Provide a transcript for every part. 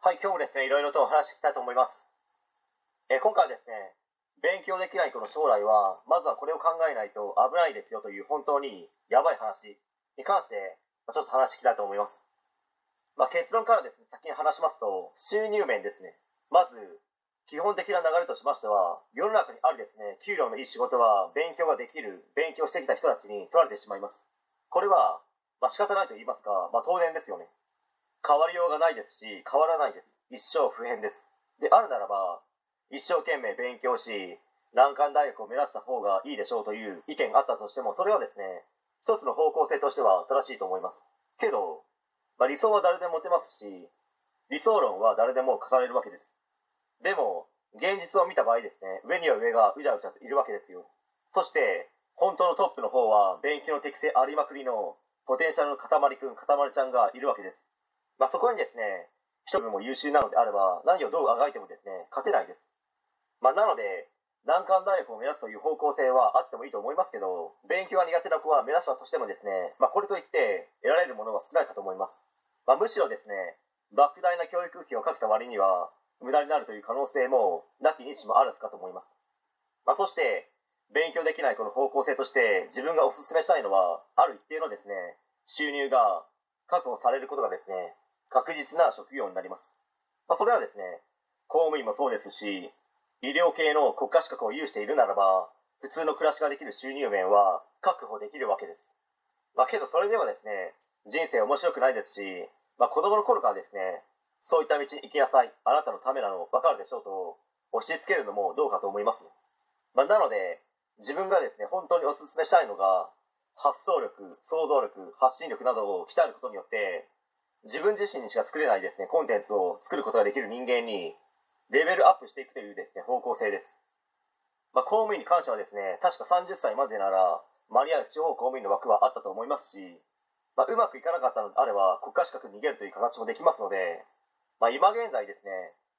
はい、今日もですね、いろいろとお話していきたいと思います。え今回はですね、勉強できない子の将来は、まずはこれを考えないと危ないですよという本当にやばい話に関して、まちょっと話していきたいと思います。まあ、結論からですね、先に話しますと、収入面ですね。まず、基本的な流れとしましては、世の中にあるですね、給料のいい仕事は、勉強ができる、勉強してきた人たちに取られてしまいます。これは、まあ、仕方ないと言いますか、まあ、当然ですよね。変わりようがないですし変わらないです。一生不変です。であるならば一生懸命勉強し難関大学を目指した方がいいでしょうという意見があったとしてもそれはですね一つの方向性としては正しいと思います。けど、まあ、理想は誰でも持てますし理想論は誰でも語れるわけです。でも現実を見た場合ですね上には上がうじゃうじゃといるわけですよ。そして本当のトップの方は勉強の適性ありまくりのポテンシャルの塊くん塊ちゃんがいるわけです。まあ、そこにですね、一人も優秀なのであれば、何をどうあがいてもですね、勝てないです。まあ、なので、難関大学を目指すという方向性はあってもいいと思いますけど、勉強が苦手な子は目指したとしてもですね、まあ、これといって得られるものは少ないかと思います。まあ、むしろですね、莫大な教育費をかけた割には、無駄になるという可能性も、なきにしもあるかと思います。まあ、そして、勉強できない子の方向性として、自分がお勧めしたいのは、ある一定のですね、収入が確保されることがですね、確実な職業になります。まあ、それはですね、公務員もそうですし、医療系の国家資格を有しているならば、普通の暮らしができる収入面は確保できるわけです。まあ、けどそれではですね、人生面白くないですし、まあ、子供の頃からですね、そういった道に行きなさい、あなたのためなの分かるでしょうと押し付けるのもどうかと思います。まあ、なので、自分がですね、本当にお勧めしたいのが、発想力、想像力、発信力などを鍛えることによって、自分自身にしか作れないですね、コンテンツを作ることができる人間に、レベルアップしていくというですね、方向性です。まあ、公務員に関してはですね、確か30歳までなら、間に合う地方公務員の枠はあったと思いますし、まあ、うまくいかなかったのであれば、国家資格に逃げるという形もできますので、まあ、今現在ですね、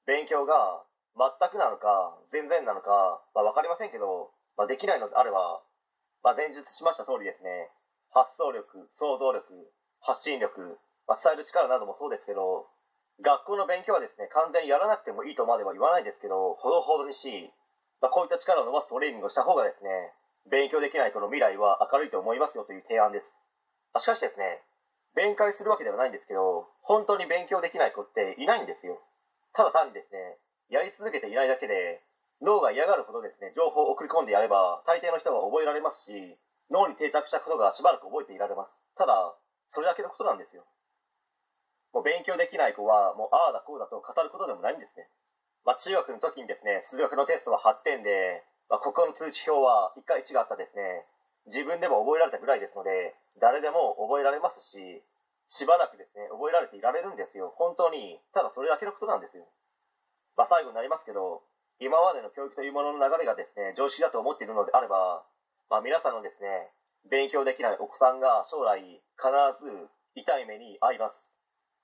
勉強が全くなのか、全然なのか、まあ、わかりませんけど、まあ、できないのであれば、まあ、前述しました通りですね、発想力、想像力、発信力、まあ、伝える力などもそうですけど学校の勉強はですね完全にやらなくてもいいとまでは言わないですけどほどほどにし、まあ、こういった力を伸ばすトレーニングをした方がですね勉強できない子の未来は明るいと思いますよという提案です。あしかしですね弁解するわけではないんですけど本当に勉強できない子っていないんですよ。ただ単にですねやり続けていないだけで脳が嫌がるほどですね情報を送り込んでやれば大抵の人は覚えられますし脳に定着したことがしばらく覚えていられます。ただそれだけのことなんですよ。もう勉強できない子はもうああだこうだと語ることでもないんですね。まあ中学の時にですね、数学のテストは8点で、まあ、ここの通知表は1回1があったですね、自分でも覚えられたぐらいですので、誰でも覚えられますし、しばらくですね、覚えられていられるんですよ。本当に、ただそれだけのことなんですよ。まあ最後になりますけど、今までの教育というものの流れがですね、常識だと思っているのであれば、まあ皆さんのですね、勉強できないお子さんが将来必ず痛い目に遭います。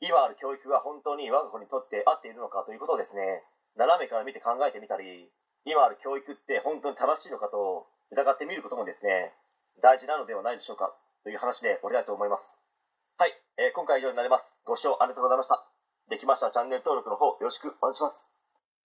今ある教育が本当に我が子にとって合っているのかということをですね斜めから見て考えてみたり今ある教育って本当に正しいのかと疑ってみることもですね大事なのではないでしょうかという話で終わりたいと思います。はい、えー今回以上になります。ご視聴ありがとうございました。できましたらチャンネル登録の方よろしくお願いします。